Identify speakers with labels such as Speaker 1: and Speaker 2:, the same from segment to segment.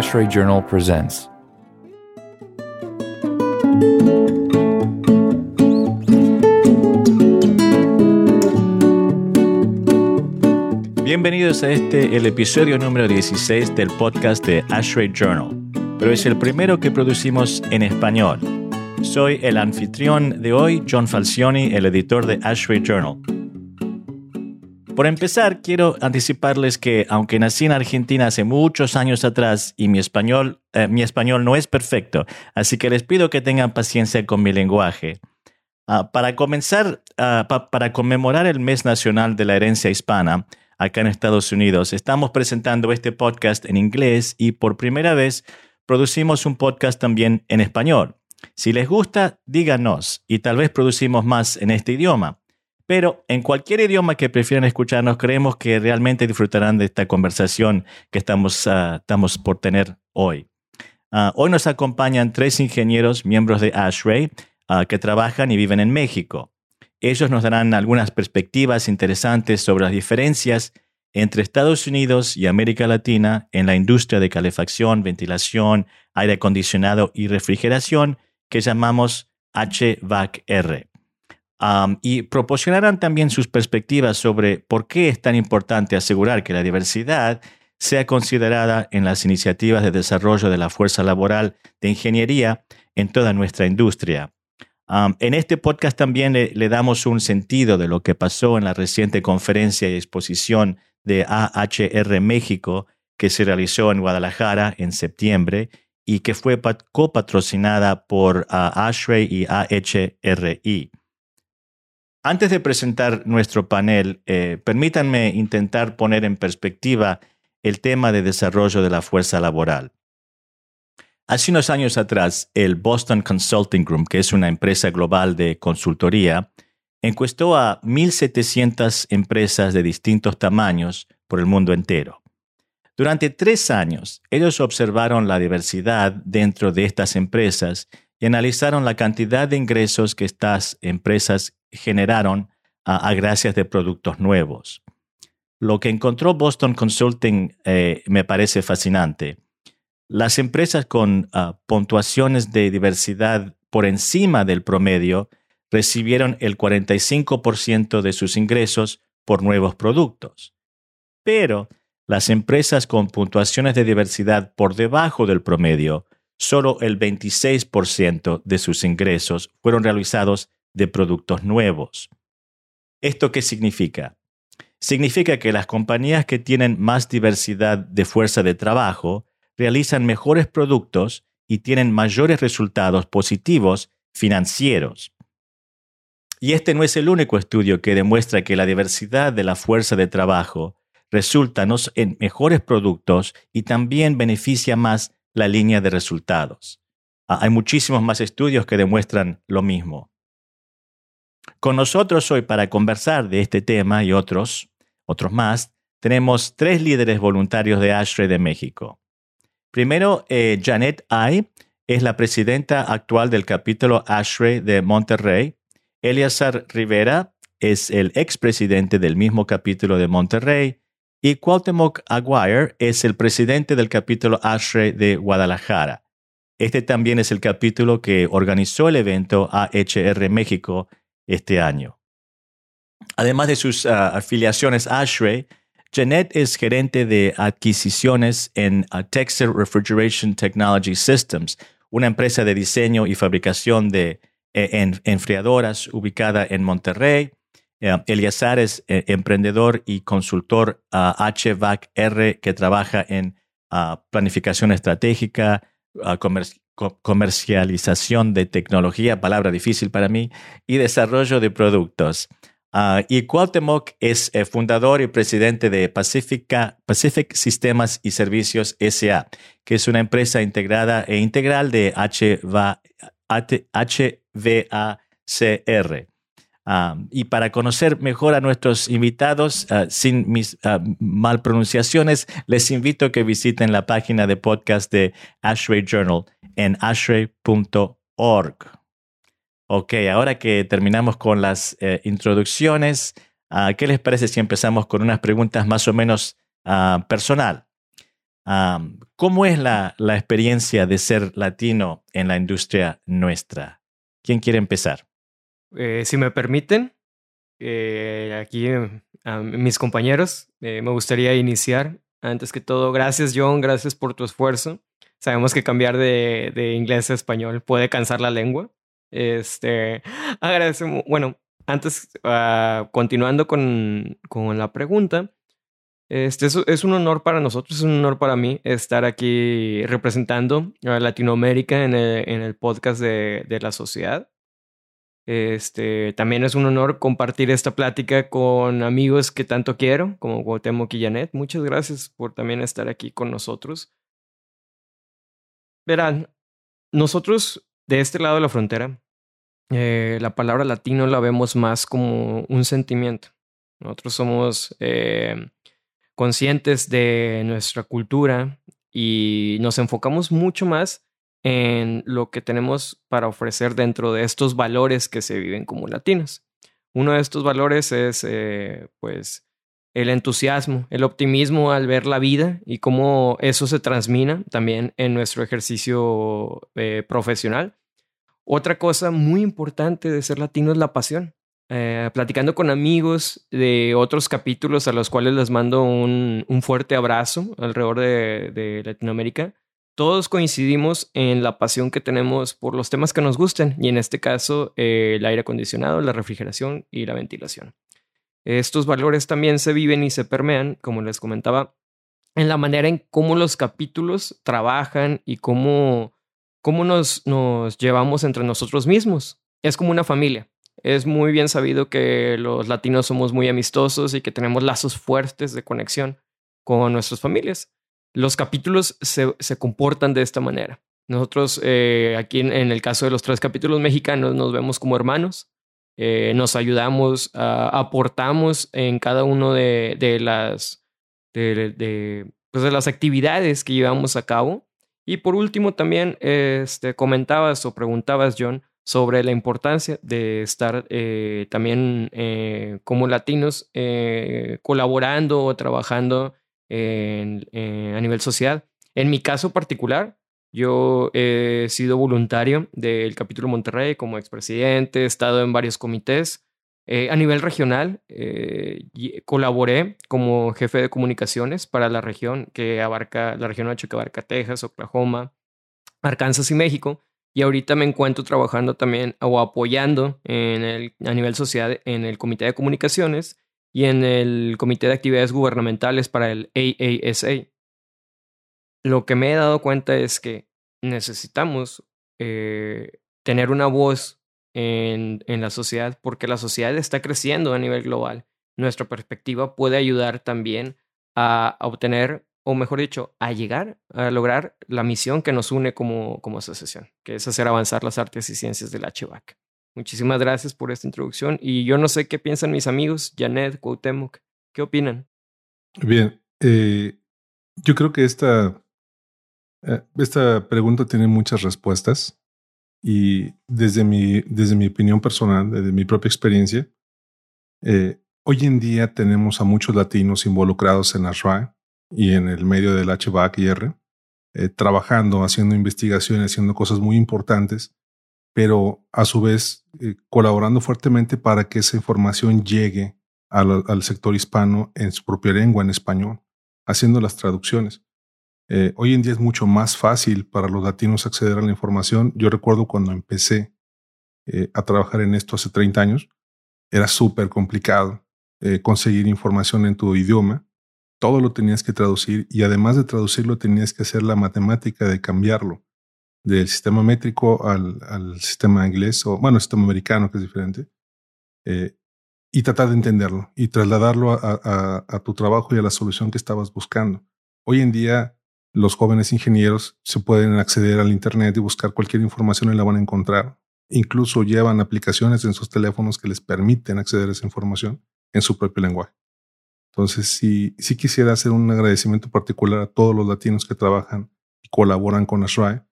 Speaker 1: ASHRAE Journal presents.
Speaker 2: Bienvenidos a este, el episodio número 16 del podcast de ASHRAE Journal, pero es el primero que producimos en español. Soy el anfitrión de hoy, John Falcioni, el editor de ASHRAE Journal. Por empezar, quiero anticiparles que aunque nací en Argentina hace muchos años atrás y mi español, eh, mi español no es perfecto, así que les pido que tengan paciencia con mi lenguaje. Ah, para comenzar, ah, para conmemorar el Mes Nacional de la Herencia Hispana, acá en Estados Unidos, estamos presentando este podcast en inglés y por primera vez producimos un podcast también en español. Si les gusta, díganos y tal vez producimos más en este idioma. Pero en cualquier idioma que prefieran escucharnos, creemos que realmente disfrutarán de esta conversación que estamos, ah, estamos por tener hoy. Ah, hoy nos acompañan tres ingenieros, miembros de ASHRAE, ah, que trabajan y viven en México. Ellos nos darán algunas perspectivas interesantes sobre las diferencias entre Estados Unidos y América Latina en la industria de calefacción, ventilación, aire acondicionado y refrigeración que llamamos HVAC-R y proporcionarán también sus perspectivas sobre por qué es tan importante asegurar que la diversidad sea considerada en las iniciativas de desarrollo de la fuerza laboral de ingeniería en toda nuestra industria. en este podcast también le, damos un sentido de lo que pasó en la reciente conferencia y exposición de AHR México que se realizó en Guadalajara en septiembre y que fue copatrocinada por ASHRAE y AHRI. Antes de presentar nuestro panel, eh, permítanme intentar poner en perspectiva el tema de desarrollo de la fuerza laboral. Hace unos años atrás, el Boston Consulting Group, que es una empresa global de consultoría, encuestó a 1.700 empresas de distintos tamaños por el mundo entero. Durante tres años, ellos observaron la diversidad dentro de estas empresas y analizaron la cantidad de ingresos que estas empresas generaron a, gracias de productos nuevos. Lo que encontró Boston Consulting eh, me parece fascinante. Las empresas con ah, puntuaciones de diversidad por encima del promedio recibieron el 45% de sus ingresos por nuevos productos. Pero las empresas con puntuaciones de diversidad por debajo del promedio, solo el 26% de sus ingresos fueron realizados de productos nuevos. ¿Esto qué significa? Significa que las compañías que tienen más diversidad de fuerza de trabajo realizan mejores productos y tienen mayores resultados positivos financieros. Y este no es el único estudio que demuestra que la diversidad de la fuerza de trabajo resulta en mejores productos y también beneficia más la línea de resultados. Ah, hay muchísimos más estudios que demuestran lo mismo. Con nosotros hoy para conversar de este tema y otros, otros más, tenemos tres líderes voluntarios de ASHRAE de México. Primero, eh, Janet Ay es la presidenta actual del capítulo ASHRAE de Monterrey. Eliazar Rivera es el expresidente del mismo capítulo de Monterrey. Y Cuauhtémoc Aguirre es el presidente del capítulo ASHRAE de Guadalajara. Este también es el capítulo que organizó el evento AHR México este año. Además de sus ah, afiliaciones ASHRAE, Jeanette es gerente de adquisiciones en uh, Texas Refrigeration Technology Systems, una empresa de diseño y fabricación de eh, enfriadoras ubicada en Monterrey. Eh, Eliazar es eh, emprendedor y consultor HVAC-R que trabaja en planificación estratégica, comercialización de tecnología, palabra difícil para mí, y desarrollo de productos. Uh, y Cuauhtémoc es eh, fundador y presidente de Pacifica, Pacific Sistemas y Servicios SA, que es una empresa integrada e integral de HVACR. Ah, y para conocer mejor a nuestros invitados, ah, sin mis mal pronunciaciones, les invito a que visiten la página de podcast de ASHRAE Journal en ashrey.org. Ok, ahora que terminamos con las eh, introducciones, ¿qué les parece si empezamos con unas preguntas más o menos personal? ¿Cómo es la experiencia de ser latino en la industria nuestra? ¿Quién quiere empezar?
Speaker 1: Eh, si me permiten, eh, aquí a mis compañeros, eh, me gustaría iniciar. Antes que todo, gracias John, gracias por tu esfuerzo. Sabemos que cambiar de, de inglés a español puede cansar la lengua. Este, agradecemos, bueno, antes, uh, continuando con, con, la pregunta, este es, es, un honor para nosotros, es un honor para mí estar aquí representando a Latinoamérica en el, en el podcast de, de la sociedad. Este, también es un honor compartir esta plática con amigos que tanto quiero, como Guatemoc y Janet. Muchas gracias por también estar aquí con nosotros. Verán, nosotros de este lado de la frontera, eh, la palabra latino la vemos más como un sentimiento. Nosotros somos eh, conscientes de nuestra cultura y nos enfocamos mucho más en lo que tenemos para ofrecer dentro de estos valores que se viven como latinos. Uno de estos valores es, eh, pues, el entusiasmo, el optimismo al ver la vida y cómo eso se transmina también en nuestro ejercicio eh, profesional. Otra cosa muy importante de ser latino es la pasión. Eh, platicando con amigos de otros capítulos a los cuales les mando un, fuerte abrazo alrededor de Latinoamérica, todos coincidimos en la pasión que tenemos por los temas que nos gustan y en este caso eh, el aire acondicionado, la refrigeración y la ventilación. Estos valores también se viven y se permean, como les comentaba, en la manera en cómo los capítulos trabajan y cómo, cómo nos, nos llevamos entre nosotros mismos. Es como una familia. Es muy bien sabido que los latinos somos muy amistosos y que tenemos lazos fuertes de conexión con nuestras familias los capítulos se, se comportan de esta manera. Nosotros eh, aquí en, el caso de los tres capítulos mexicanos nos vemos como hermanos, eh, nos ayudamos, aportamos en cada uno de, de las, de, de, pues de las actividades que llevamos a cabo. Y por último también este, comentabas o preguntabas, John, sobre la importancia de estar eh, también como latinos colaborando o trabajando eh, a nivel social. En mi caso particular, yo he sido voluntario del capítulo Monterrey como expresidente, he estado en varios comités. Eh, a nivel regional, eh, colaboré como jefe de comunicaciones para la región que abarca, la región 8 que abarca Texas, Oklahoma, Arkansas y México. Y ahorita me encuentro trabajando también o apoyando en el, a nivel social en el Comité de Comunicaciones y en el Comité de Actividades Gubernamentales para el AASA. Lo que me he dado cuenta es que necesitamos eh, tener una voz en, la sociedad porque la sociedad está creciendo a nivel global. Nuestra perspectiva puede ayudar también a, obtener, o mejor dicho, a llegar a lograr la misión que nos une como, como asociación, que es hacer avanzar las artes y ciencias del HVAC. Muchísimas gracias por esta introducción y yo no sé qué piensan mis amigos, Janet, Cuauhtémoc. ¿Qué opinan?
Speaker 3: Bien, eh, yo creo que esta, eh, esta pregunta tiene muchas respuestas y desde mi, desde mi opinión personal, desde mi propia experiencia, eh, hoy en día tenemos a muchos latinos involucrados en la RAE y en el medio del HVAC y R, trabajando, haciendo investigaciones, haciendo cosas muy importantes pero a su vez eh, colaborando fuertemente para que esa información llegue al, sector hispano en su propia lengua, en español, haciendo las traducciones. Eh, hoy en día es mucho más fácil para los latinos acceder a la información. Yo recuerdo cuando empecé eh, a trabajar en esto hace 30 años, era súper complicado conseguir información en tu idioma. Todo lo tenías que traducir y además de traducirlo tenías que hacer la matemática de cambiarlo del sistema métrico al, al, sistema inglés, o bueno, el sistema americano, que es diferente, eh, y tratar de entenderlo y trasladarlo a, a, a, tu trabajo y a la solución que estabas buscando. Hoy en día, los jóvenes ingenieros se pueden acceder al Internet y buscar cualquier información y la van a encontrar. Incluso llevan aplicaciones en sus teléfonos que les permiten acceder a esa información en su propio lenguaje. Entonces, sí, sí quisiera hacer un agradecimiento particular a todos los latinos que trabajan y colaboran con ASRAE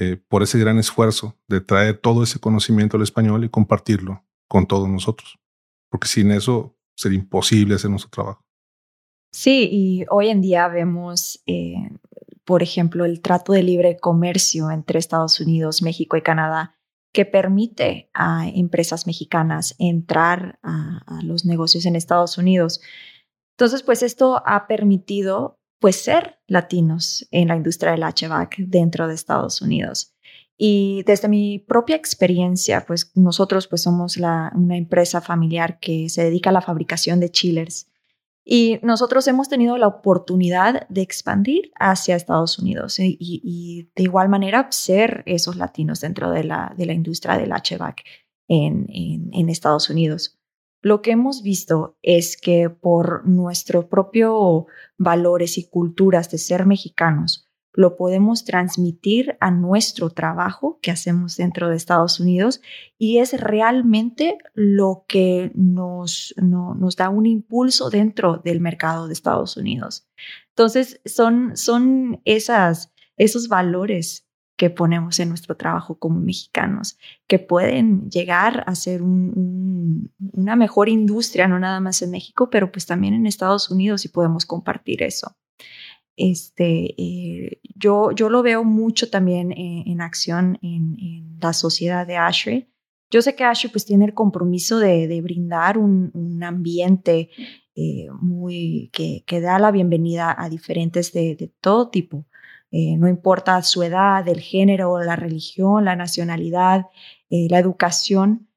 Speaker 3: eh, por ese gran esfuerzo de traer todo ese conocimiento al español y compartirlo con todos nosotros. Porque sin eso sería imposible hacer nuestro trabajo.
Speaker 4: Sí, y hoy en día vemos, eh, por ejemplo, el trato de libre comercio entre Estados Unidos, México y Canadá, que permite a empresas mexicanas entrar a, a los negocios en Estados Unidos. Entonces, pues esto ha permitido pues ser latinos en la industria del HVAC dentro de Estados Unidos. Y desde mi propia experiencia, pues nosotros pues somos una empresa familiar que se dedica a la fabricación de chillers y nosotros hemos tenido la oportunidad de expandir hacia Estados Unidos y, de igual manera ser esos latinos dentro de la, de la industria del HVAC en, en Estados Unidos. Lo que hemos visto es que por nuestro propio valores y culturas de ser mexicanos, lo podemos transmitir a nuestro trabajo que hacemos dentro de Estados Unidos y es realmente lo que nos, nos da un impulso dentro del mercado de Estados Unidos. Entonces, son, son esos valores que ponemos en nuestro trabajo como mexicanos, que pueden llegar a ser una mejor industria, no nada más en México, pero pues también en Estados Unidos y podemos compartir eso. Este, eh, yo, yo lo veo mucho también en, acción en, la sociedad de Ashley. Yo sé que Ashley pues tiene el compromiso de, brindar un, ambiente eh, muy que, que, da la bienvenida a diferentes de, todo tipo. Eh, no importa su edad, el género, la religión, la nacionalidad, la educación.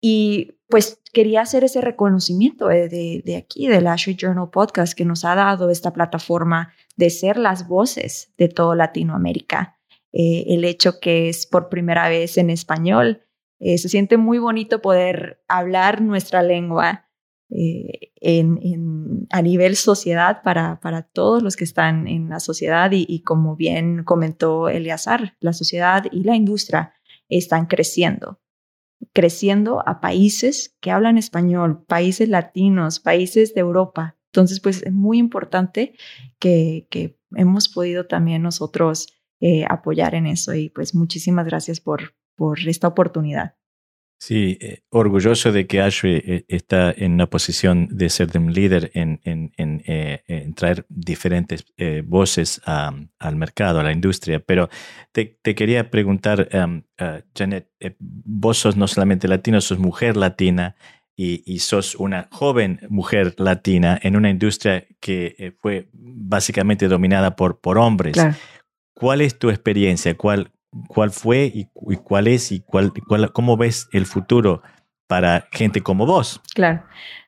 Speaker 4: Y pues quería hacer ese reconocimiento de, de, aquí, del Ashley Journal Podcast, que nos ha dado esta plataforma de ser las voces de todo Latinoamérica. Eh, el hecho que es por primera vez en español, eh, se siente muy bonito poder hablar nuestra lengua eh, a nivel sociedad para, para todos los que están en la sociedad y, como bien comentó Eleazar, la sociedad y la industria están creciendo creciendo a países que hablan español, países latinos, países de Europa, entonces, pues es muy importante que, que hemos podido también nosotros eh, apoyar en eso y pues muchísimas gracias por, por esta oportunidad.
Speaker 2: Sí, eh, orgulloso de que Ashley eh, está en una posición de ser un líder en, en, en, traer diferentes voces al mercado, a la industria. Pero te, te quería preguntar, um, Janet, vos sos no solamente latino, sos mujer latina y, sos una joven mujer latina en una industria que eh, fue básicamente dominada por, por hombres. ¿Cuál es tu experiencia? ¿Cuál, cuál fue y, cuál es y cuál, cómo ves el futuro para gente como vos?
Speaker 4: Claro.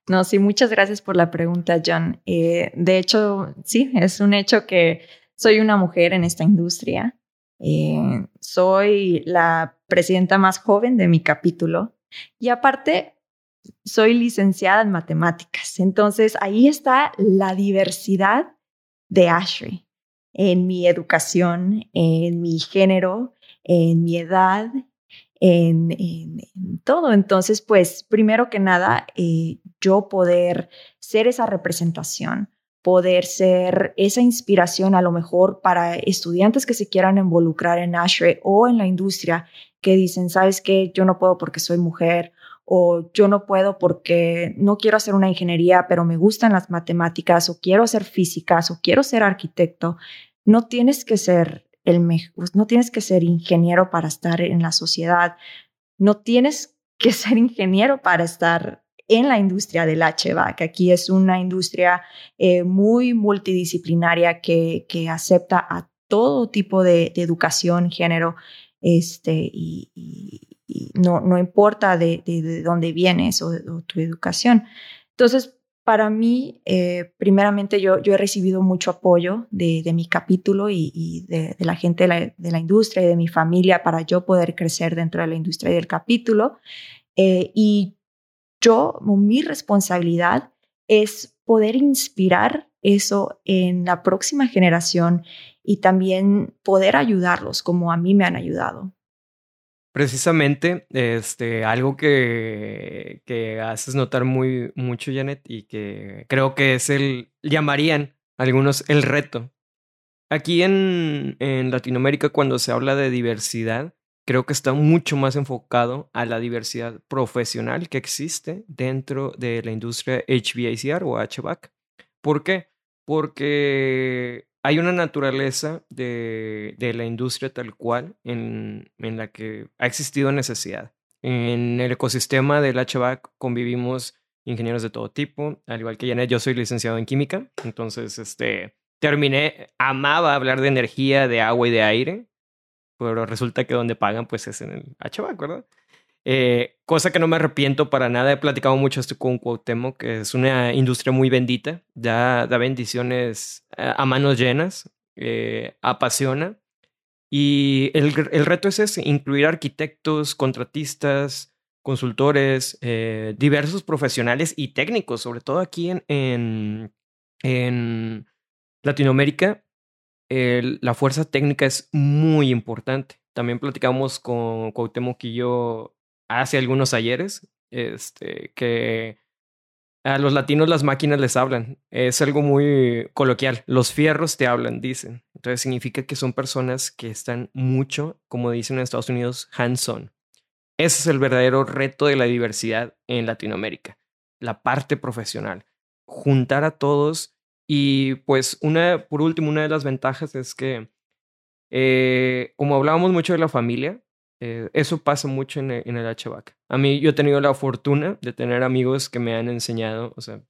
Speaker 4: No, sí, muchas gracias por la pregunta, John. Eh, de hecho, sí, es un hecho que soy una mujer en esta industria. Eh, soy la presidenta más joven de mi capítulo y aparte soy licenciada en matemáticas. Entonces ahí está la diversidad de Ashley en mi educación, en mi género, en mi edad, en, todo. Entonces, pues, primero que nada, eh, yo poder ser esa representación, poder ser esa inspiración a lo mejor para estudiantes que se quieran involucrar en Ashley o en la industria que dicen, sabes qué, yo no puedo porque soy mujer o yo no puedo porque no quiero hacer una ingeniería, pero me gustan las matemáticas, o quiero hacer físicas, o quiero ser arquitecto. No tienes que ser el mejor, no tienes que ser ingeniero para estar en la sociedad, no tienes que ser ingeniero para estar en la industria del HVAC. Aquí es una industria eh, muy multidisciplinaria que, que acepta a todo tipo de, educación, género, este, y, no, no importa de, de, dónde vienes o, tu educación. Entonces, para mí, eh, primeramente yo, yo he recibido mucho apoyo de, de mi capítulo y, de, la gente de la, industria y de mi familia para yo poder crecer dentro de la industria y del capítulo. Eh, y yo, mi responsabilidad es poder inspirar eso en la próxima generación y también poder ayudarlos como a mí me han ayudado.
Speaker 1: Precisamente, este, algo que, que haces notar muy mucho, Janet, y que creo que es el, llamarían algunos el reto. Aquí en, en Latinoamérica, cuando se habla de diversidad, creo que está mucho más enfocado a la diversidad profesional que existe dentro de la industria HVACR o HVAC. ¿Por qué? porque hay una naturaleza de, la industria tal cual en, en, la que ha existido necesidad. En el ecosistema del HVAC convivimos ingenieros de todo tipo, al igual que Janet, yo soy licenciado en química, entonces este, terminé, amaba hablar de energía, de agua y de aire, pero resulta que donde pagan pues es en el HVAC, ¿verdad? Eh, cosa que no me arrepiento para nada. He platicado mucho esto con Cuauhtémoc, que es una industria muy bendita, da, da bendiciones a, manos llenas, eh, apasiona. Y el, el, reto es ese, incluir arquitectos, contratistas, consultores, eh, diversos profesionales y técnicos, sobre todo aquí en, en, en Latinoamérica. la fuerza técnica es muy importante. También platicamos con Cuauhtémoc y yo hace algunos ayeres, este, que a los latinos las máquinas les hablan. Es algo muy coloquial. Los fierros te hablan, dicen. Entonces significa que son personas que están mucho, como dicen en Estados Unidos, hands-on. Ese es el verdadero reto de la diversidad en Latinoamérica. La parte profesional. Juntar a todos y pues una, por último, una de las ventajas es que, eh, como hablábamos mucho de la familia, eh, eso pasa mucho en el, HVAC. A mí yo he tenido la fortuna de tener amigos que me han enseñado, o sea,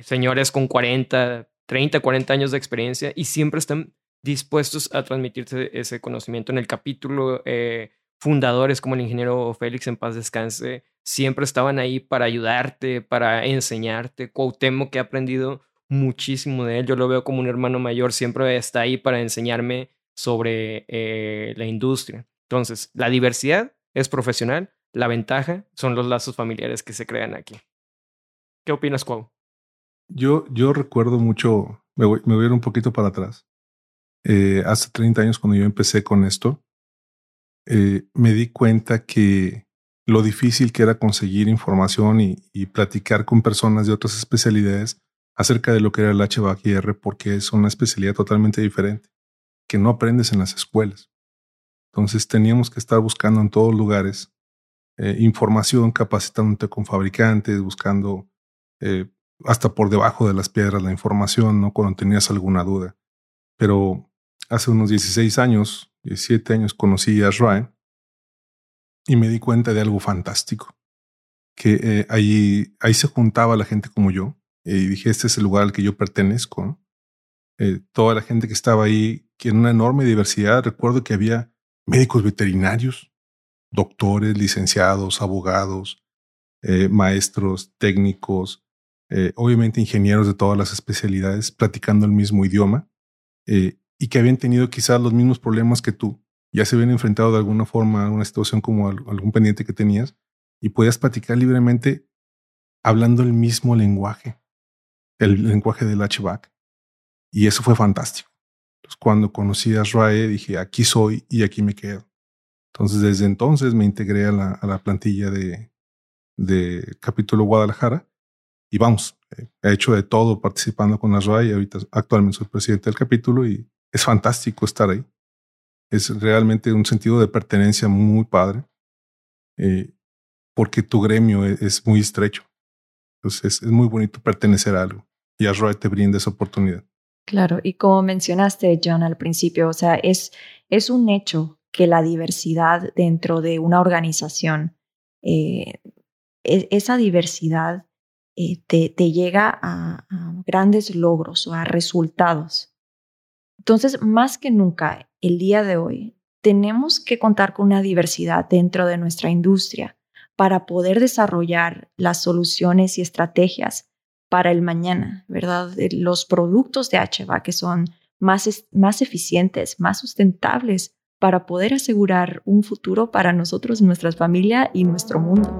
Speaker 1: señores con 40, 30, 40 años de experiencia y siempre están dispuestos a transmitirte ese conocimiento. En el capítulo, eh, fundadores como el ingeniero Félix en paz descanse, siempre estaban ahí para ayudarte, para enseñarte. Cuauhtémoc, que he aprendido muchísimo de él, yo lo veo como un hermano mayor, siempre está ahí para enseñarme sobre eh, la industria. Entonces, la diversidad es profesional, la ventaja son los lazos familiares que se crean aquí. ¿Qué opinas, Cuau?
Speaker 3: Yo, yo recuerdo mucho, me voy, me voy a ir un poquito para atrás. Eh, hace 30 años cuando yo empecé con esto, eh, me di cuenta que lo difícil que era conseguir información y, platicar con personas de otras especialidades acerca de lo que era el HVAC porque es una especialidad totalmente diferente, que no aprendes en las escuelas. Entonces teníamos que estar buscando en todos lugares eh, información, capacitándote con fabricantes, buscando eh, hasta por debajo de las piedras la información, ¿no? Cuando tenías alguna duda. Pero hace unos 16 años, 17 años, conocí a Ashray y me di cuenta de algo fantástico. Que eh, ahí, ahí se juntaba la gente como yo. Y dije, este es el lugar al que yo pertenezco. toda la gente que estaba ahí, que en una enorme diversidad, recuerdo que había médicos veterinarios, doctores, licenciados, abogados, eh, maestros, técnicos, eh, obviamente ingenieros de todas las especialidades, platicando el mismo idioma eh, y que habían tenido quizás los mismos problemas que tú. Ya se habían enfrentado de alguna forma a una situación como algún pendiente que tenías y podías platicar libremente hablando el mismo lenguaje, el lenguaje del HVAC. Y eso fue fantástico cuando conocí a Srae, dije, aquí soy y aquí me quedo. Entonces, desde entonces me integré a la, plantilla de, capítulo Guadalajara y vamos, he hecho de todo participando con y ahorita actualmente soy presidente del capítulo y es fantástico estar ahí. Es realmente un sentido de pertenencia muy padre eh, porque tu gremio es, es, muy estrecho. Entonces es, muy bonito pertenecer a algo y a te brinda esa oportunidad.
Speaker 4: Claro, y como mencionaste, John, al principio, o sea, es, es un hecho que la diversidad dentro de una organización, eh, e, esa diversidad eh, te, te, llega a, grandes logros o a resultados. Entonces, más que nunca, el día de hoy, tenemos que contar con una diversidad dentro de nuestra industria para poder desarrollar las soluciones y estrategias para el mañana, ¿verdad? Los productos de HVA que son más, más eficientes, más sustentables para poder asegurar un futuro para nosotros, nuestra familia y nuestro mundo.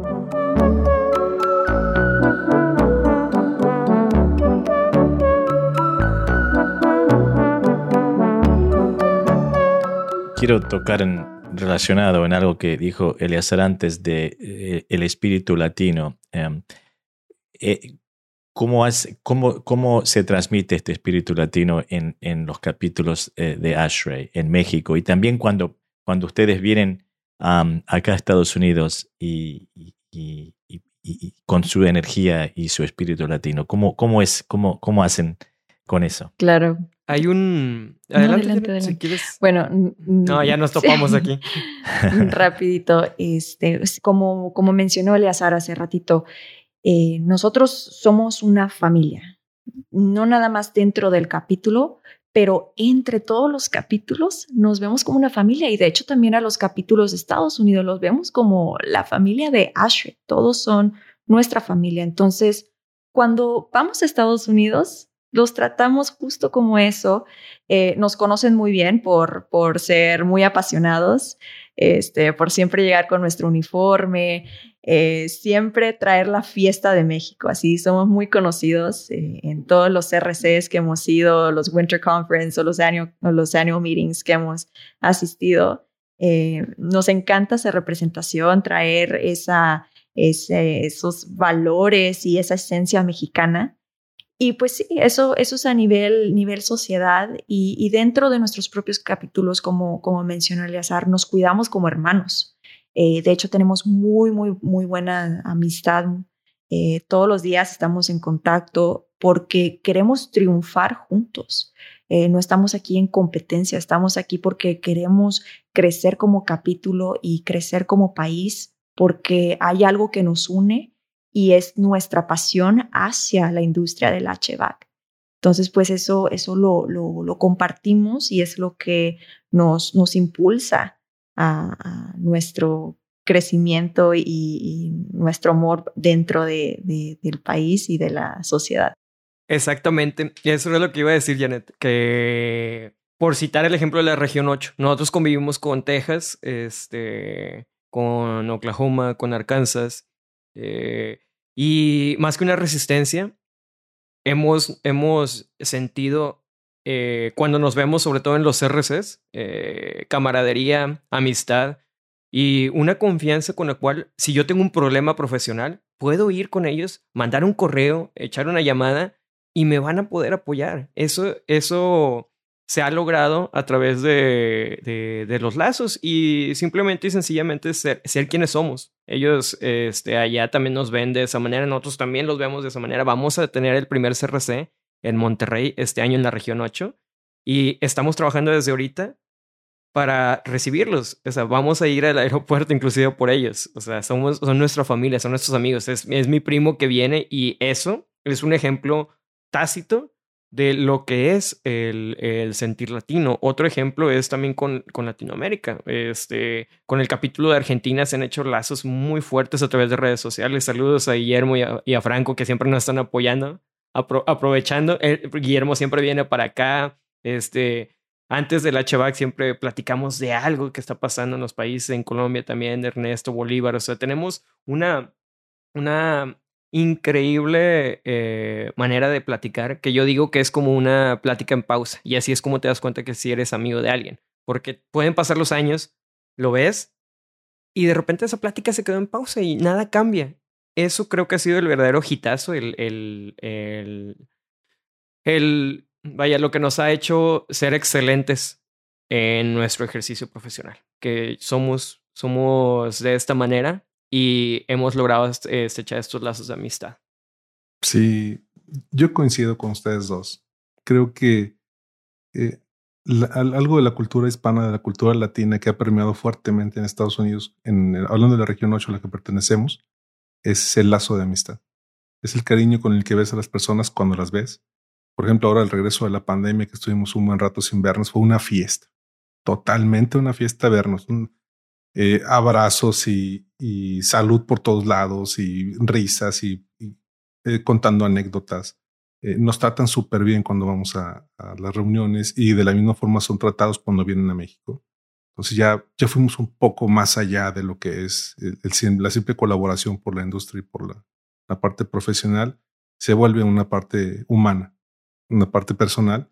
Speaker 2: Quiero tocar en, relacionado en algo que dijo Eleazar antes de eh, el espíritu latino. Em, eh, ¿Cómo, cómo, ¿Cómo se transmite este espíritu latino en, en los capítulos eh, de Ashray en México? Y también cuando, cuando ustedes vienen acá a Estados Unidos y, y, y, con su energía y su espíritu latino, ¿cómo, cómo, es, cómo, cómo hacen con eso.
Speaker 4: Claro.
Speaker 1: Hay un...
Speaker 4: Adelante, si quieres. Bueno,
Speaker 1: no, ya nos topamos aquí.
Speaker 4: Rapidito, este, como, como mencionó Eleazar hace ratito, eh, nosotros somos una familia, no nada más dentro del capítulo, pero entre todos los capítulos nos vemos como una familia y de hecho también a los capítulos de Estados Unidos los vemos como la familia de Ashley, todos son nuestra familia. Entonces, cuando vamos a Estados Unidos, los tratamos justo como eso. Eh, nos conocen muy bien por, por ser muy apasionados, este, por siempre llegar con nuestro uniforme, eh, siempre traer la fiesta de México. Así somos muy conocidos eh, en todos los RCs que hemos ido, los Winter Conference o los annual, los annual meetings que hemos asistido. Eh, nos encanta esa representación, traer esa, esos valores y esa esencia mexicana. Y pues sí, eso, eso es a nivel, nivel sociedad y, dentro de nuestros propios capítulos, como, como mencionó Eleazar, nos cuidamos como hermanos. Eh, de hecho, tenemos muy, muy, muy buena amistad. Eh, todos los días estamos en contacto porque queremos triunfar juntos. Eh, no estamos aquí en competencia, estamos aquí porque queremos crecer como capítulo y crecer como país, porque hay algo que nos une y es nuestra pasión hacia la industria del HVAC. Entonces, pues eso, eso lo, lo, lo compartimos y es lo que nos, nos impulsa a, nuestro crecimiento y, nuestro amor dentro de, del país y de la sociedad.
Speaker 1: Exactamente. Y eso es lo que iba a decir, Janet, que por citar el ejemplo de la región 8, nosotros convivimos con Texas, este, con Oklahoma, con Arkansas, eh, y más que una resistencia, hemos, hemos sentido eh, cuando nos vemos, sobre todo en los RCs, eh, camaradería, amistad y una confianza con la cual, si yo tengo un problema profesional, puedo ir con ellos, mandar un correo, echar una llamada y me van a poder apoyar. Eso, eso se ha logrado a través de, de, los lazos y simplemente y sencillamente ser, ser, quienes somos. Ellos este, allá también nos ven de esa manera, nosotros también los vemos de esa manera. Vamos a tener el primer CRC en Monterrey este año en la región 8 y estamos trabajando desde ahorita para recibirlos. O sea, vamos a ir al aeropuerto inclusive por ellos. O sea, somos, son nuestra familia, son nuestros amigos. Es, es mi primo que viene y eso es un ejemplo tácito de lo que es el, el, sentir latino. Otro ejemplo es también con, con, Latinoamérica. Este, con el capítulo de Argentina se han hecho lazos muy fuertes a través de redes sociales. Saludos a Guillermo y a, y a Franco que siempre nos están apoyando aprovechando, eh, Guillermo siempre viene para acá, este, antes del HVAC siempre platicamos de algo que está pasando en los países, en Colombia también, Ernesto Bolívar, o sea, tenemos una, una increíble eh, manera de platicar que yo digo que es como una plática en pausa y así es como te das cuenta que si eres amigo de alguien, porque pueden pasar los años, lo ves y de repente esa plática se quedó en pausa y nada cambia eso creo que ha sido el verdadero hitazo, el, el, el, vaya, lo que nos ha hecho ser excelentes en nuestro ejercicio profesional, que somos, somos de esta manera y hemos logrado estrechar estos lazos de amistad.
Speaker 3: Sí, yo coincido con ustedes dos. Creo que eh, algo de la cultura hispana, de la cultura latina que ha permeado fuertemente en Estados Unidos, en, hablando de la región 8 a la que pertenecemos, es el lazo de amistad. Es el cariño con el que ves a las personas cuando las ves. Por ejemplo, ahora el regreso de la pandemia, que estuvimos un buen rato sin vernos, fue una fiesta. Totalmente una fiesta vernos. Eh, abrazos y, salud por todos lados y risas y, eh, contando anécdotas. Eh, nos tratan súper bien cuando vamos a, las reuniones y de la misma forma son tratados cuando vienen a México. Entonces ya, ya fuimos un poco más allá de lo que es el, la simple colaboración por la industria y por la, la parte profesional. Se vuelve una parte humana, una parte personal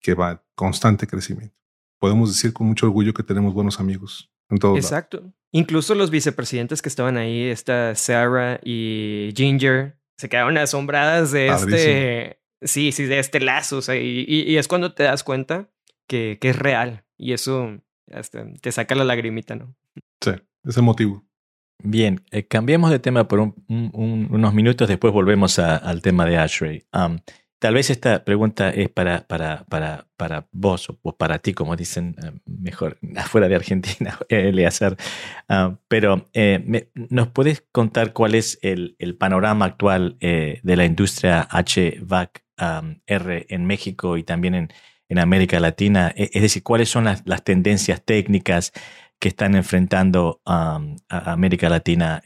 Speaker 3: que va en constante crecimiento. Podemos decir con mucho orgullo que tenemos buenos amigos en todo.
Speaker 1: Exacto. Incluso los vicepresidentes que estaban ahí, esta Sarah y Ginger, se quedaron asombradas de este, sí, sí, de este lazo. O sea, y, y, es cuando te das cuenta que, que es real. Y eso te saca la lagrimita, ¿no?
Speaker 3: Sí, es emotivo.
Speaker 2: Bien, eh, cambiemos de tema por un, unos minutos, después volvemos al tema de Ashrey. tal vez esta pregunta es para, para, para, para vos o para ti, como dicen eh, mejor afuera de Argentina, Eleazar. Uh, pero eh, ¿nos puedes contar cuál es el, el panorama actual eh, de la industria HVAC um, R en México y también en, en América Latina? E, es decir, ¿cuáles son las, las tendencias técnicas que están enfrentando um, a América Latina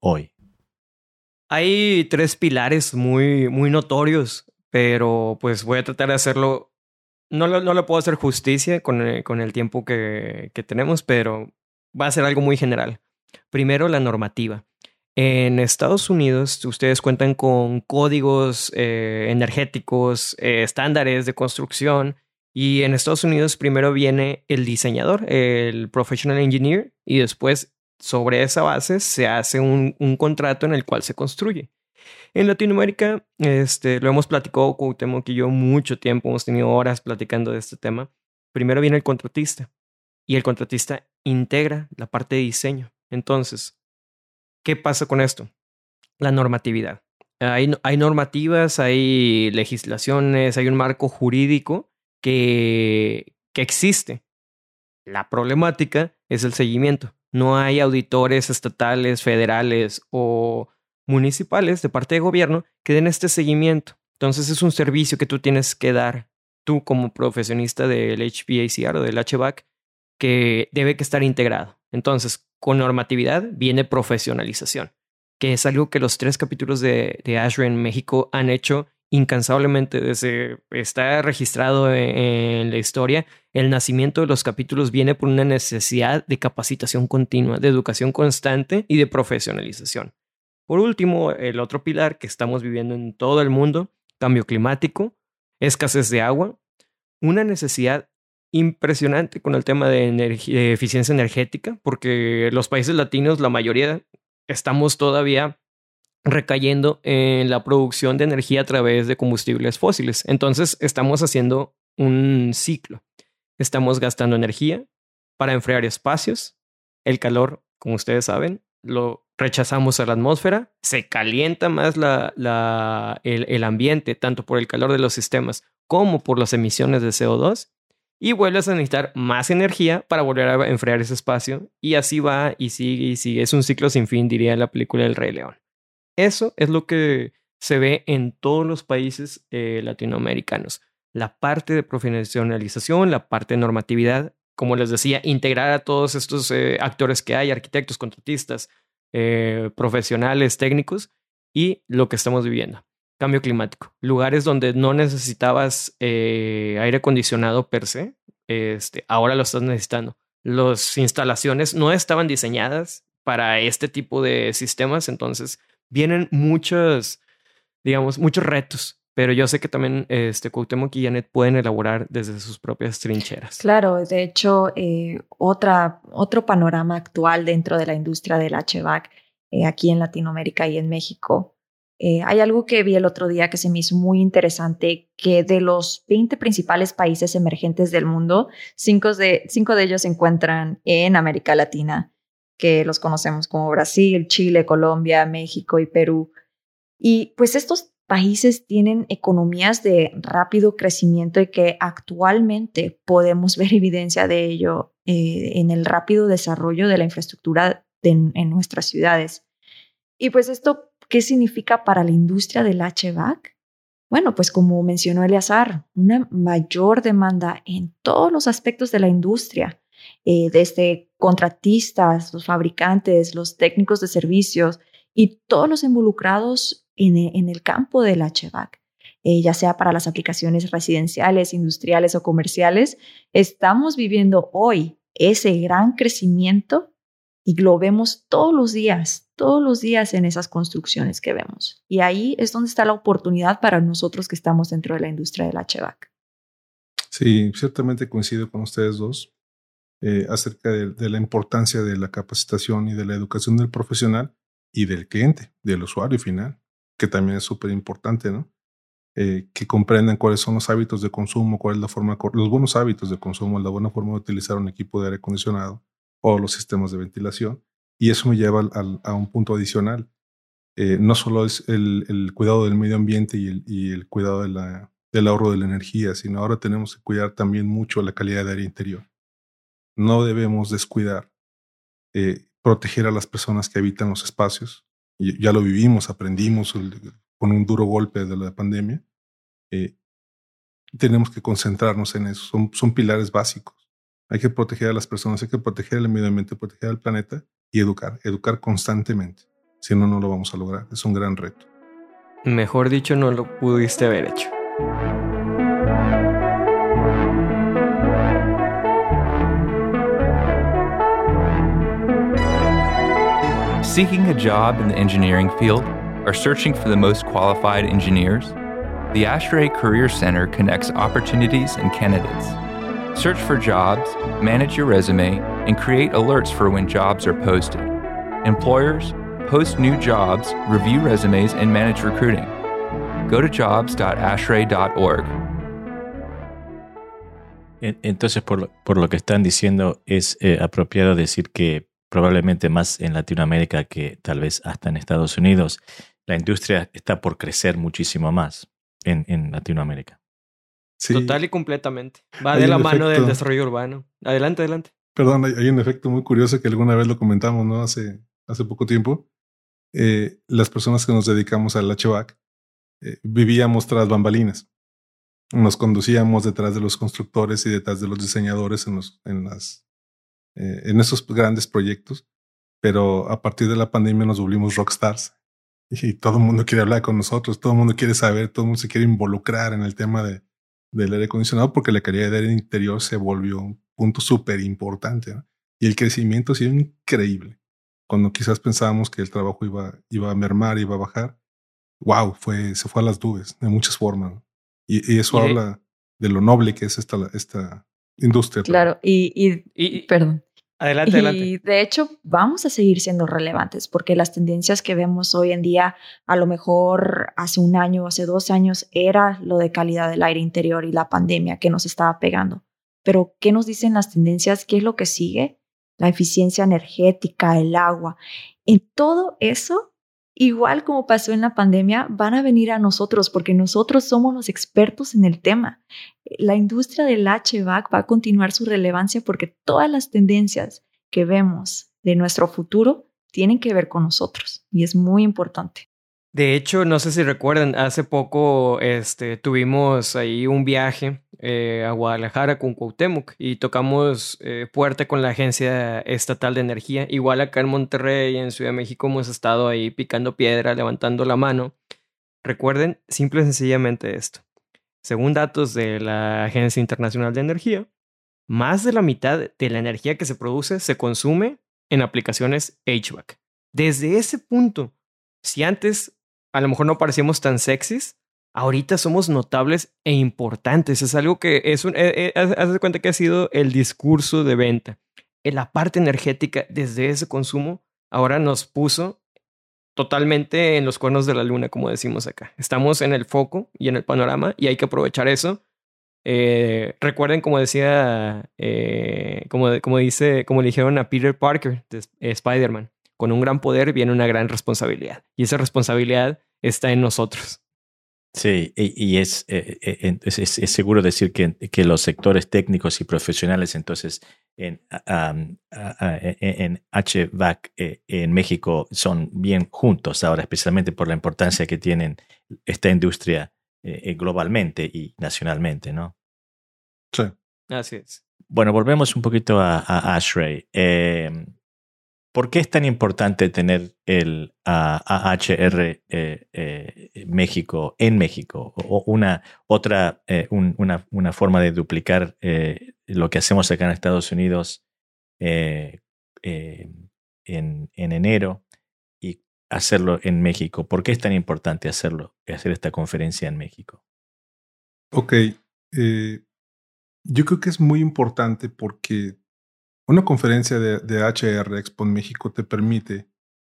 Speaker 2: hoy?
Speaker 1: Hay tres pilares muy, muy notorios, pero pues voy a tratar de hacerlo. No, no le puedo hacer justicia con el, con el tiempo que, que tenemos, pero va a ser algo muy general. Primero, la normativa. En Estados Unidos, ustedes cuentan con códigos eh, energéticos, eh, estándares de construcción, y en Estados Unidos primero viene el diseñador, el professional engineer, y después sobre esa base se hace un, contrato en el cual se construye. En Latinoamérica, este, lo hemos platicado Cuauhtémoc y yo mucho tiempo, hemos tenido horas platicando de este tema. Primero viene el contratista y el contratista integra la parte de diseño. Entonces, ¿qué pasa con esto? La normatividad. Hay, normativas, hay legislaciones, hay un marco jurídico que, que existe. La problemática es el seguimiento no hay auditores estatales, federales o municipales de parte de gobierno que den este seguimiento. Entonces es un servicio que tú tienes que dar tú como profesionista del HVACR o del HVAC que debe que estar integrado. Entonces, con normatividad viene profesionalización, que es algo que los tres capítulos de, de en México han hecho incansablemente desde está registrado e-, en, la historia. El nacimiento de los capítulos viene por una necesidad de capacitación continua, de educación constante y de profesionalización. Por último, el otro pilar que estamos viviendo en todo el mundo, cambio climático, escasez de agua, una necesidad impresionante con el tema de, eficiencia energética, porque los países latinos, la mayoría, estamos todavía recayendo en la producción de energía a través de combustibles fósiles. Entonces estamos haciendo un ciclo. Estamos gastando energía para enfriar espacios. El calor, como ustedes saben, lo rechazamos a la atmósfera. Se calienta más la, el ambiente, tanto por el calor de los sistemas como por las emisiones de CO2 y vuelves a necesitar más energía para volver a enfriar ese espacio y así va y sigue y sigue. Es un ciclo sin fin, diría la película El Rey León. Eso es lo que se ve en todos los países eh, latinoamericanos. La parte de profesionalización, la parte de normatividad, como les decía, integrar a todos estos eh, actores que hay, arquitectos, contratistas, eh, profesionales, técnicos, y lo que estamos viviendo. Cambio climático. Lugares donde no necesitabas aire acondicionado per se, este, ahora lo estás necesitando. Las instalaciones no estaban diseñadas para este tipo de sistemas, entonces vienen muchos, digamos, muchos retos. Pero yo sé que también este, Cuauhtémoc y Janet pueden elaborar desde sus propias trincheras.
Speaker 4: Claro, de hecho, eh, otra, otro panorama actual dentro de la industria del HVAC eh, aquí en Latinoamérica y en México. Eh, hay algo que vi el otro día que se me hizo muy interesante, que de los 20 principales países emergentes del mundo, cinco de, cinco de ellos se encuentran en América Latina que los conocemos como Brasil, Chile, Colombia, México y Perú. Y pues estos países tienen economías de rápido crecimiento y que actualmente podemos ver evidencia de ello eh, en el rápido desarrollo de la infraestructura en nuestras ciudades. Y pues esto, ¿qué significa para la industria del HVAC? Bueno, pues como mencionó Eleazar, una mayor demanda en todos los aspectos de la industria, eh, desde contratistas, los fabricantes, los técnicos de servicios y todos los involucrados en, e, el campo del HVAC. Eh, ya sea para las aplicaciones residenciales, industriales o comerciales, estamos viviendo hoy ese gran crecimiento y lo vemos todos los días, todos los días en esas construcciones que vemos. Y ahí es donde está la oportunidad para nosotros que estamos dentro de la industria del HVAC.
Speaker 3: Sí, ciertamente coincido con ustedes dos. Eh, acerca de, la importancia de la capacitación y de la educación del profesional y del cliente, del usuario final, que también es súper importante, ¿no? Eh, que comprendan cuáles son los hábitos de consumo, cuál es la forma, los buenos hábitos de consumo, la buena forma de utilizar un equipo de aire acondicionado o los sistemas de ventilación. Y eso me lleva a un punto adicional. eh, no solo es el, cuidado del medio ambiente y el, y el cuidado de la, del ahorro de la energía, sino ahora tenemos que cuidar también mucho la calidad de aire interior. No debemos descuidar eh, proteger a las personas que habitan los espacios. Y ya lo vivimos, aprendimos con un duro golpe de la pandemia. Eh, tenemos que concentrarnos en eso. Son, son pilares básicos. Hay que proteger a las personas, hay que proteger el medio ambiente, proteger al planeta y educar, educar constantemente. Si no, no lo vamos a lograr. Es un gran reto.
Speaker 1: Mejor dicho, no lo pudiste haber hecho.
Speaker 5: Seeking a job in the engineering field or searching for the most qualified engineers? The ASHRAE Career Center connects opportunities and candidates. Search for jobs, manage your resume, and create alerts for when jobs are posted. Employers, post new jobs, review resumes, and manage recruiting. Go to jobs.ashray.org.
Speaker 2: Entonces, por, por, lo que están diciendo, es eh, apropiado decir que probablemente más en Latinoamérica que tal vez hasta en Estados Unidos, la industria está por crecer muchísimo más en, en Latinoamérica.
Speaker 1: Total y completamente. Va de la mano del desarrollo urbano. Adelante, adelante.
Speaker 3: Perdón, hay, un efecto muy curioso que alguna vez lo comentamos, ¿no? Hace, hace poco tiempo. Eh, las personas que nos dedicamos al HVAC eh, vivíamos tras bambalinas. Nos conducíamos detrás de los constructores y detrás de los diseñadores en, los, en las eh, en esos grandes proyectos, pero a partir de la pandemia nos volvimos rockstars y todo el mundo quiere hablar con nosotros, todo el mundo quiere saber, todo el mundo se quiere involucrar en el tema de, del aire acondicionado porque la calidad del aire interior se volvió un punto súper importante y el crecimiento ha sido increíble. Cuando quizás pensábamos que el trabajo iba, iba a mermar, iba a bajar, wow, fue, se fue a las nubes de muchas formas. Y, eso habla de lo noble que es esta, esta, industria.
Speaker 4: Claro, y, y, perdón.
Speaker 1: Adelante,
Speaker 4: y de hecho, vamos a seguir siendo relevantes porque las tendencias que vemos hoy en día, a lo mejor hace un año, hace dos años, era lo de calidad del aire interior y la pandemia que nos estaba pegando. Pero, ¿qué nos dicen las tendencias? ¿Qué es lo que sigue? La eficiencia energética, el agua. En todo eso igual como pasó en la pandemia, van a venir a nosotros porque nosotros somos los expertos en el tema. La industria del HVAC va a continuar su relevancia porque todas las tendencias que vemos de nuestro futuro tienen que ver con nosotros y es muy importante.
Speaker 1: De hecho, no sé si recuerdan, hace poco este, tuvimos ahí un viaje eh, a Guadalajara con Cuauhtémoc y tocamos eh, fuerte con la Agencia Estatal de Energía. Igual acá en Monterrey en Ciudad de México hemos estado ahí picando piedra, levantando la mano. Recuerden simple y sencillamente esto. Según datos de la Agencia Internacional de Energía, más de la mitad de la energía que se produce se consume en aplicaciones HVAC. Desde ese punto, si antes a lo mejor no parecíamos tan sexys, ahorita somos notables e importantes. Es algo que es un. Eh, eh, haz cuenta que ha sido el discurso de venta. En la parte energética, desde ese consumo, ahora nos puso totalmente en los cuernos de la luna, como decimos acá. Estamos en el foco y en el panorama y hay que aprovechar eso. Eh, recuerden, como decía, como, como dice, como le dijeron a Peter Parker de Spider-Man, con un gran poder viene una gran responsabilidad. Y esa responsabilidad está en nosotros.
Speaker 2: Sí, y, es, eh, eh, es, es, seguro decir que, que, los sectores técnicos y profesionales, entonces, en, en HVAC eh, en México son bien juntos ahora, especialmente por la importancia que tienen esta industria globalmente y nacionalmente, ¿no?
Speaker 3: Sí.
Speaker 1: Así es.
Speaker 2: Bueno, volvemos un poquito a, a Ashray. ¿Por qué es tan importante tener el AHR eh, eh, México en México? O una otra, eh, una, forma de duplicar lo que hacemos acá en Estados Unidos en, en, enero y hacerlo en México. ¿Por qué es tan importante hacerlo, hacer esta conferencia en México?
Speaker 3: Ok. yo creo que es muy importante porque una conferencia de, HR Expo en México te permite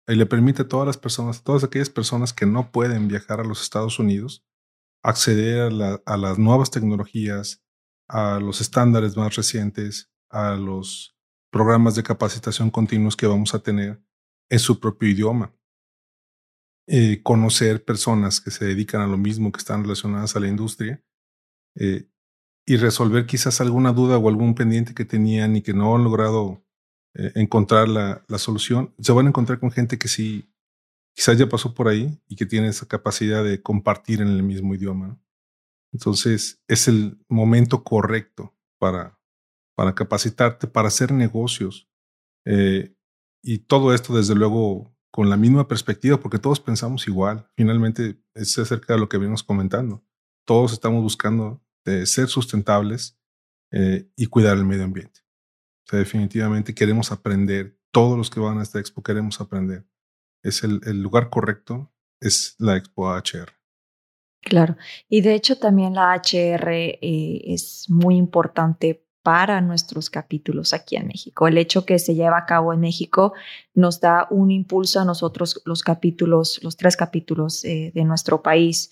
Speaker 3: y le permite a todas las personas, todas aquellas personas que no pueden viajar a los Estados Unidos, acceder a, las nuevas tecnologías, a los estándares más recientes, a los programas de capacitación continuos que vamos a tener en su propio idioma. eh, conocer personas que se dedican a lo mismo, que están relacionadas a la industria, eh, y resolver quizás alguna duda o algún pendiente que tenían y que no han logrado eh, encontrar la, la, solución, se van a encontrar con gente que sí, quizás ya pasó por ahí y que tiene esa capacidad de compartir en el mismo idioma. Entonces, es el momento correcto para, para capacitarte, para hacer negocios. Eh, y todo esto, desde luego, con la misma perspectiva, porque todos pensamos igual. Finalmente, es acerca de lo que venimos comentando. Todos estamos buscando de ser sustentables eh, y cuidar el medio ambiente. O sea, definitivamente queremos aprender, todos los que van a esta expo queremos aprender. Es el, el lugar correcto, es la expo HR.
Speaker 4: Claro, y de hecho también la HR eh, es muy importante para nuestros capítulos aquí en México. El hecho que se lleva a cabo en México nos da un impulso a nosotros los capítulos, los tres capítulos eh, de nuestro país.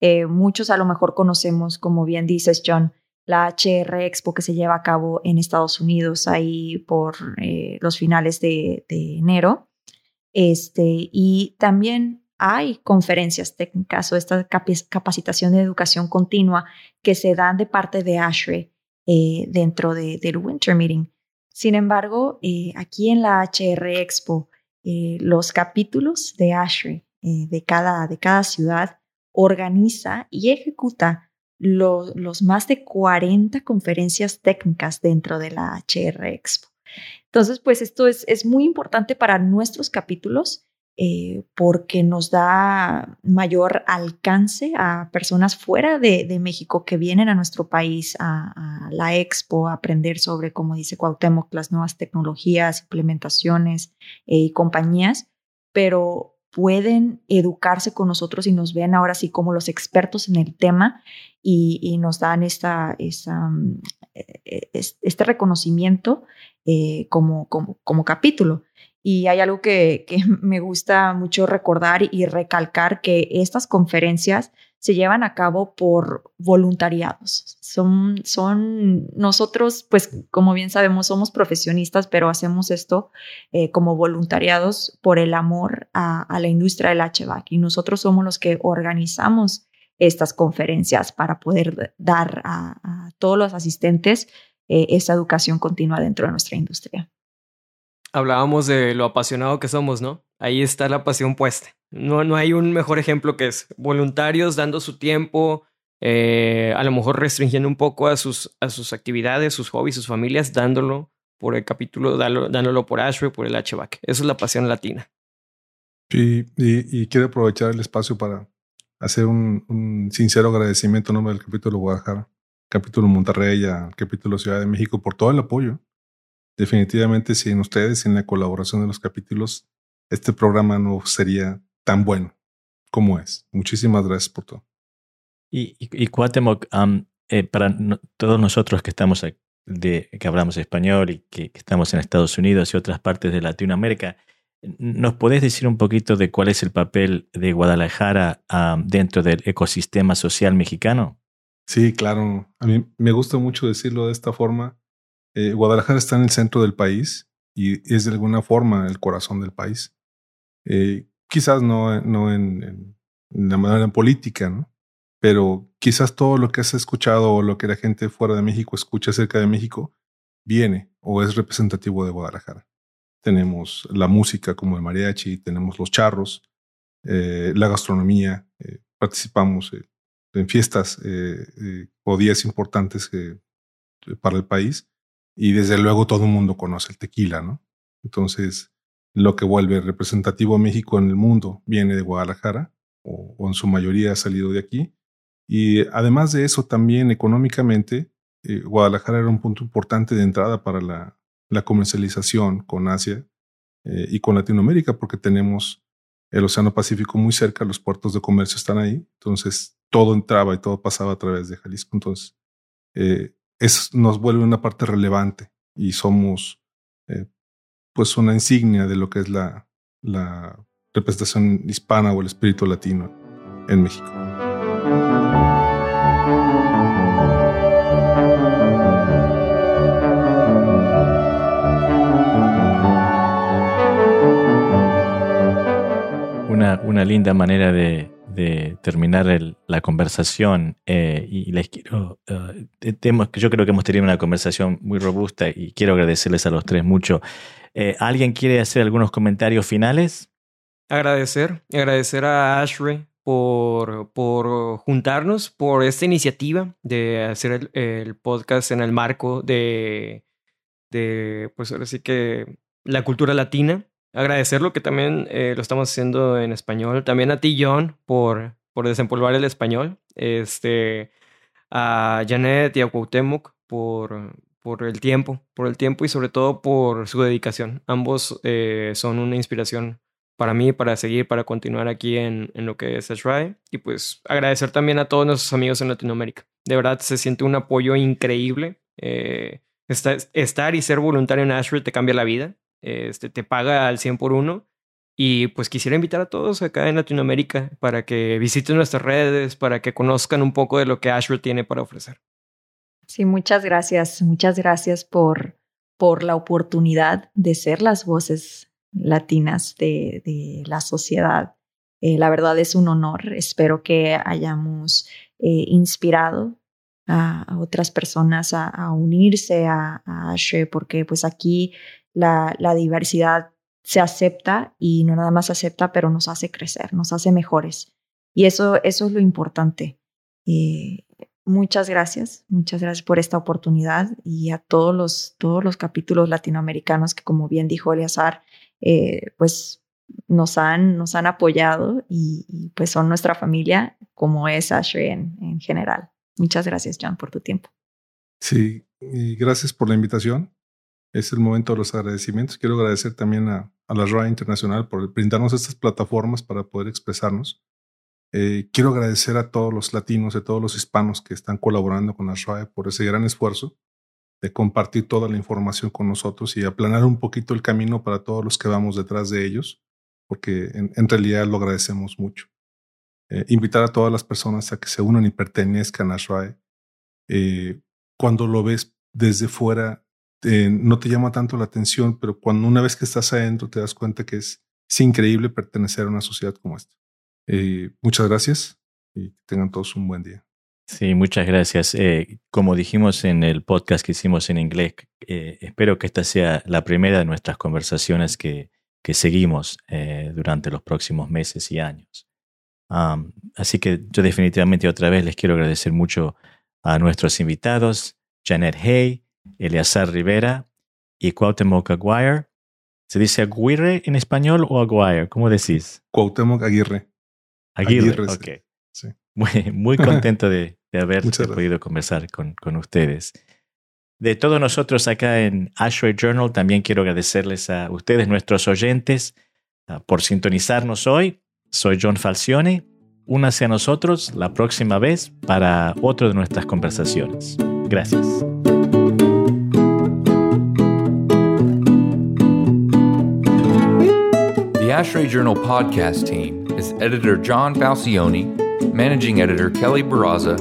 Speaker 4: Eh, muchos a lo mejor conocemos, como bien dices, John, la HR Expo que se lleva a cabo en Estados Unidos ahí por eh, los finales de, enero. Este, y también hay conferencias técnicas o esta capacitación de educación continua que se dan de parte de ASHRAE eh, dentro del Winter Meeting. Sin embargo, aquí en la HR Expo, los capítulos de ASHRAE de, cada, de cada ciudad organiza y ejecuta los más de 40 conferencias técnicas dentro de la HR Expo. Entonces, pues esto es, es muy importante para nuestros capítulos eh, porque nos da mayor alcance a personas fuera de, México que vienen a nuestro país a, la expo a aprender sobre, como dice Cuauhtémoc, las nuevas tecnologías, implementaciones eh, y compañías, pero pueden educarse con nosotros y nos ven ahora sí como los expertos en el tema y, nos dan esta, mm, e, e, este reconocimiento eh, como, como, como capítulo. Y hay algo que, que, me gusta mucho recordar y recalcar, que estas conferencias se llevan a cabo por voluntariados. Son, son nosotros, pues como bien sabemos, somos profesionistas, pero hacemos esto eh, como voluntariados por el amor a, la industria del HVAC. Y nosotros somos los que organizamos estas conferencias para poder dar a, todos los asistentes eh, esa educación continua dentro de nuestra industria.
Speaker 1: Hablábamos de lo apasionado que somos, ¿no? Ahí está la pasión puesta. No, no hay un mejor ejemplo que es voluntarios dando su tiempo, eh, a lo mejor restringiendo un poco a sus, a sus actividades, sus hobbies, sus familias, dándolo por el capítulo, dándolo, por Ashby, por el HVAC. Eso es la pasión latina.
Speaker 3: Sí, y, quiero aprovechar el espacio para hacer un, sincero agradecimiento en nombre del capítulo Guadalajara, capítulo Monterrey, al capítulo Ciudad de México por todo el apoyo definitivamente sin ustedes, sin la colaboración de los capítulos, este programa no sería tan bueno como es. Muchísimas gracias por todo.
Speaker 2: Y, y, Cuauhtémoc, eh, para todos nosotros que estamos de, que hablamos español y que, estamos en Estados Unidos y otras partes de Latinoamérica, ¿nos podés decir un poquito de cuál es el papel de Guadalajara dentro del ecosistema social mexicano?
Speaker 3: Sí, claro. A mí me gusta mucho decirlo de esta forma eh, Guadalajara está en el centro del país y es de alguna forma el corazón del país. Eh, quizás no, en, la manera política, ¿no? pero quizás todo lo que has escuchado o lo que la gente fuera de México escucha acerca de México viene o es representativo de Guadalajara. Tenemos la música como el mariachi, tenemos los charros, eh, la gastronomía, participamos en fiestas o días importantes para el país y desde luego todo el mundo conoce el tequila, ¿no? Entonces, lo que vuelve representativo a México en el mundo viene de Guadalajara, o, en su mayoría ha salido de aquí. Y además de eso, también económicamente, eh, Guadalajara era un punto importante de entrada para la, comercialización con Asia eh, y con Latinoamérica, porque tenemos el Océano Pacífico muy cerca, los puertos de comercio están ahí, entonces todo entraba y todo pasaba a través de Jalisco. Entonces, eh, nos vuelve una parte relevante y somos pues una insignia de lo que es la, la representación hispana o el espíritu latino en México.
Speaker 2: Una, una, linda manera de, terminar la conversación eh, y les quiero, uh, yo creo que hemos tenido una conversación muy robusta y quiero agradecerles a los tres mucho. Eh, ¿Alguien quiere hacer algunos comentarios finales?
Speaker 1: Agradecer, agradecer a Ashray por, por juntarnos, por esta iniciativa de hacer el, podcast en el marco de, pues ahora sí que la cultura latina. Agradecerlo que también eh, lo estamos haciendo en español. También a ti, John, por, por desempolvar el español. Este, a Janet y a Cuauhtémoc por, por el tiempo, por el tiempo y sobre todo por su dedicación. Ambos eh, son una inspiración para mí, para seguir, para continuar aquí en, en lo que es Ashray. Y pues agradecer también a todos nuestros amigos en Latinoamérica. De verdad se siente un apoyo increíble. Eh, estar, y ser voluntario en Ashray te cambia la vida. Este, te paga al 100 por uno. Y pues quisiera invitar a todos acá en Latinoamérica para que visiten nuestras redes, para que conozcan un poco de lo que Ashray tiene para ofrecer.
Speaker 4: Sí, muchas gracias. Muchas gracias por, por la oportunidad de ser las voces latinas de, la sociedad. Eh, la verdad es un honor. Espero que hayamos eh, inspirado a, otras personas a, unirse a, a, porque pues aquí la, diversidad se acepta y no nada más acepta, pero nos hace crecer, nos hace mejores. Y eso, eso es lo importante. Eh, muchas gracias, muchas gracias por esta oportunidad y a todos los, todos los capítulos latinoamericanos que, como bien dijo Eliazar, eh, pues nos han, nos han apoyado y, pues son nuestra familia, como es Ashley en, en general. Muchas gracias, John, por tu tiempo.
Speaker 3: Sí, y gracias por la invitación. Es el momento de los agradecimientos. Quiero agradecer también a, a la RAI Internacional por brindarnos estas plataformas para poder expresarnos. Eh, quiero agradecer a todos los latinos, a todos los hispanos que están colaborando con la por ese gran esfuerzo de compartir toda la información con nosotros y aplanar un poquito el camino para todos los que vamos detrás de ellos, porque en, realidad lo agradecemos mucho. Eh, invitar a todas las personas a que se unan y pertenezcan a SRAE. Eh, cuando lo ves desde fuera, no te llama tanto la atención, pero cuando una vez que estás adentro te das cuenta que es, es increíble pertenecer a una sociedad como esta. Muchas gracias y que tengan todos un buen día.
Speaker 2: Sí, muchas gracias. Eh, como dijimos en el podcast que hicimos en inglés, eh, espero que esta sea la primera de nuestras conversaciones que, que seguimos eh, durante los próximos meses y años. así que yo definitivamente otra vez les quiero agradecer mucho a nuestros invitados, Janet Hay, Eleazar Rivera y Cuauhtémoc Aguirre. ¿Se dice Aguirre en español o Aguirre? ¿Cómo decís?
Speaker 3: Cuauhtémoc Aguirre.
Speaker 2: Aguirre, ok. Sí. Muy, muy contento de, de haber podido conversar con, con, ustedes. De todos nosotros acá en Ashray Journal, también quiero agradecerles a ustedes, nuestros oyentes, ah, por sintonizarnos hoy. Soy John Falcione. Únase a nosotros la próxima vez para otra de nuestras conversaciones. Gracias.
Speaker 5: The Ashray Journal podcast team is editor John Falcione, managing editor Kelly Barraza,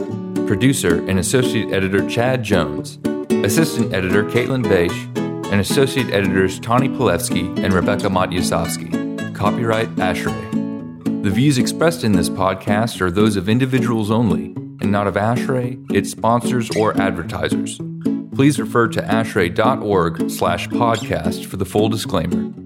Speaker 5: producer and associate editor Chad Jones, assistant editor Caitlin Beisch, and associate editors Tani Polewski and Rebecca Matyasovsky. Copyright Ashray. The views expressed in this podcast are those of individuals only and not of Ashray, its sponsors, or advertisers. Please refer to ashray.org slash podcast for the full disclaimer.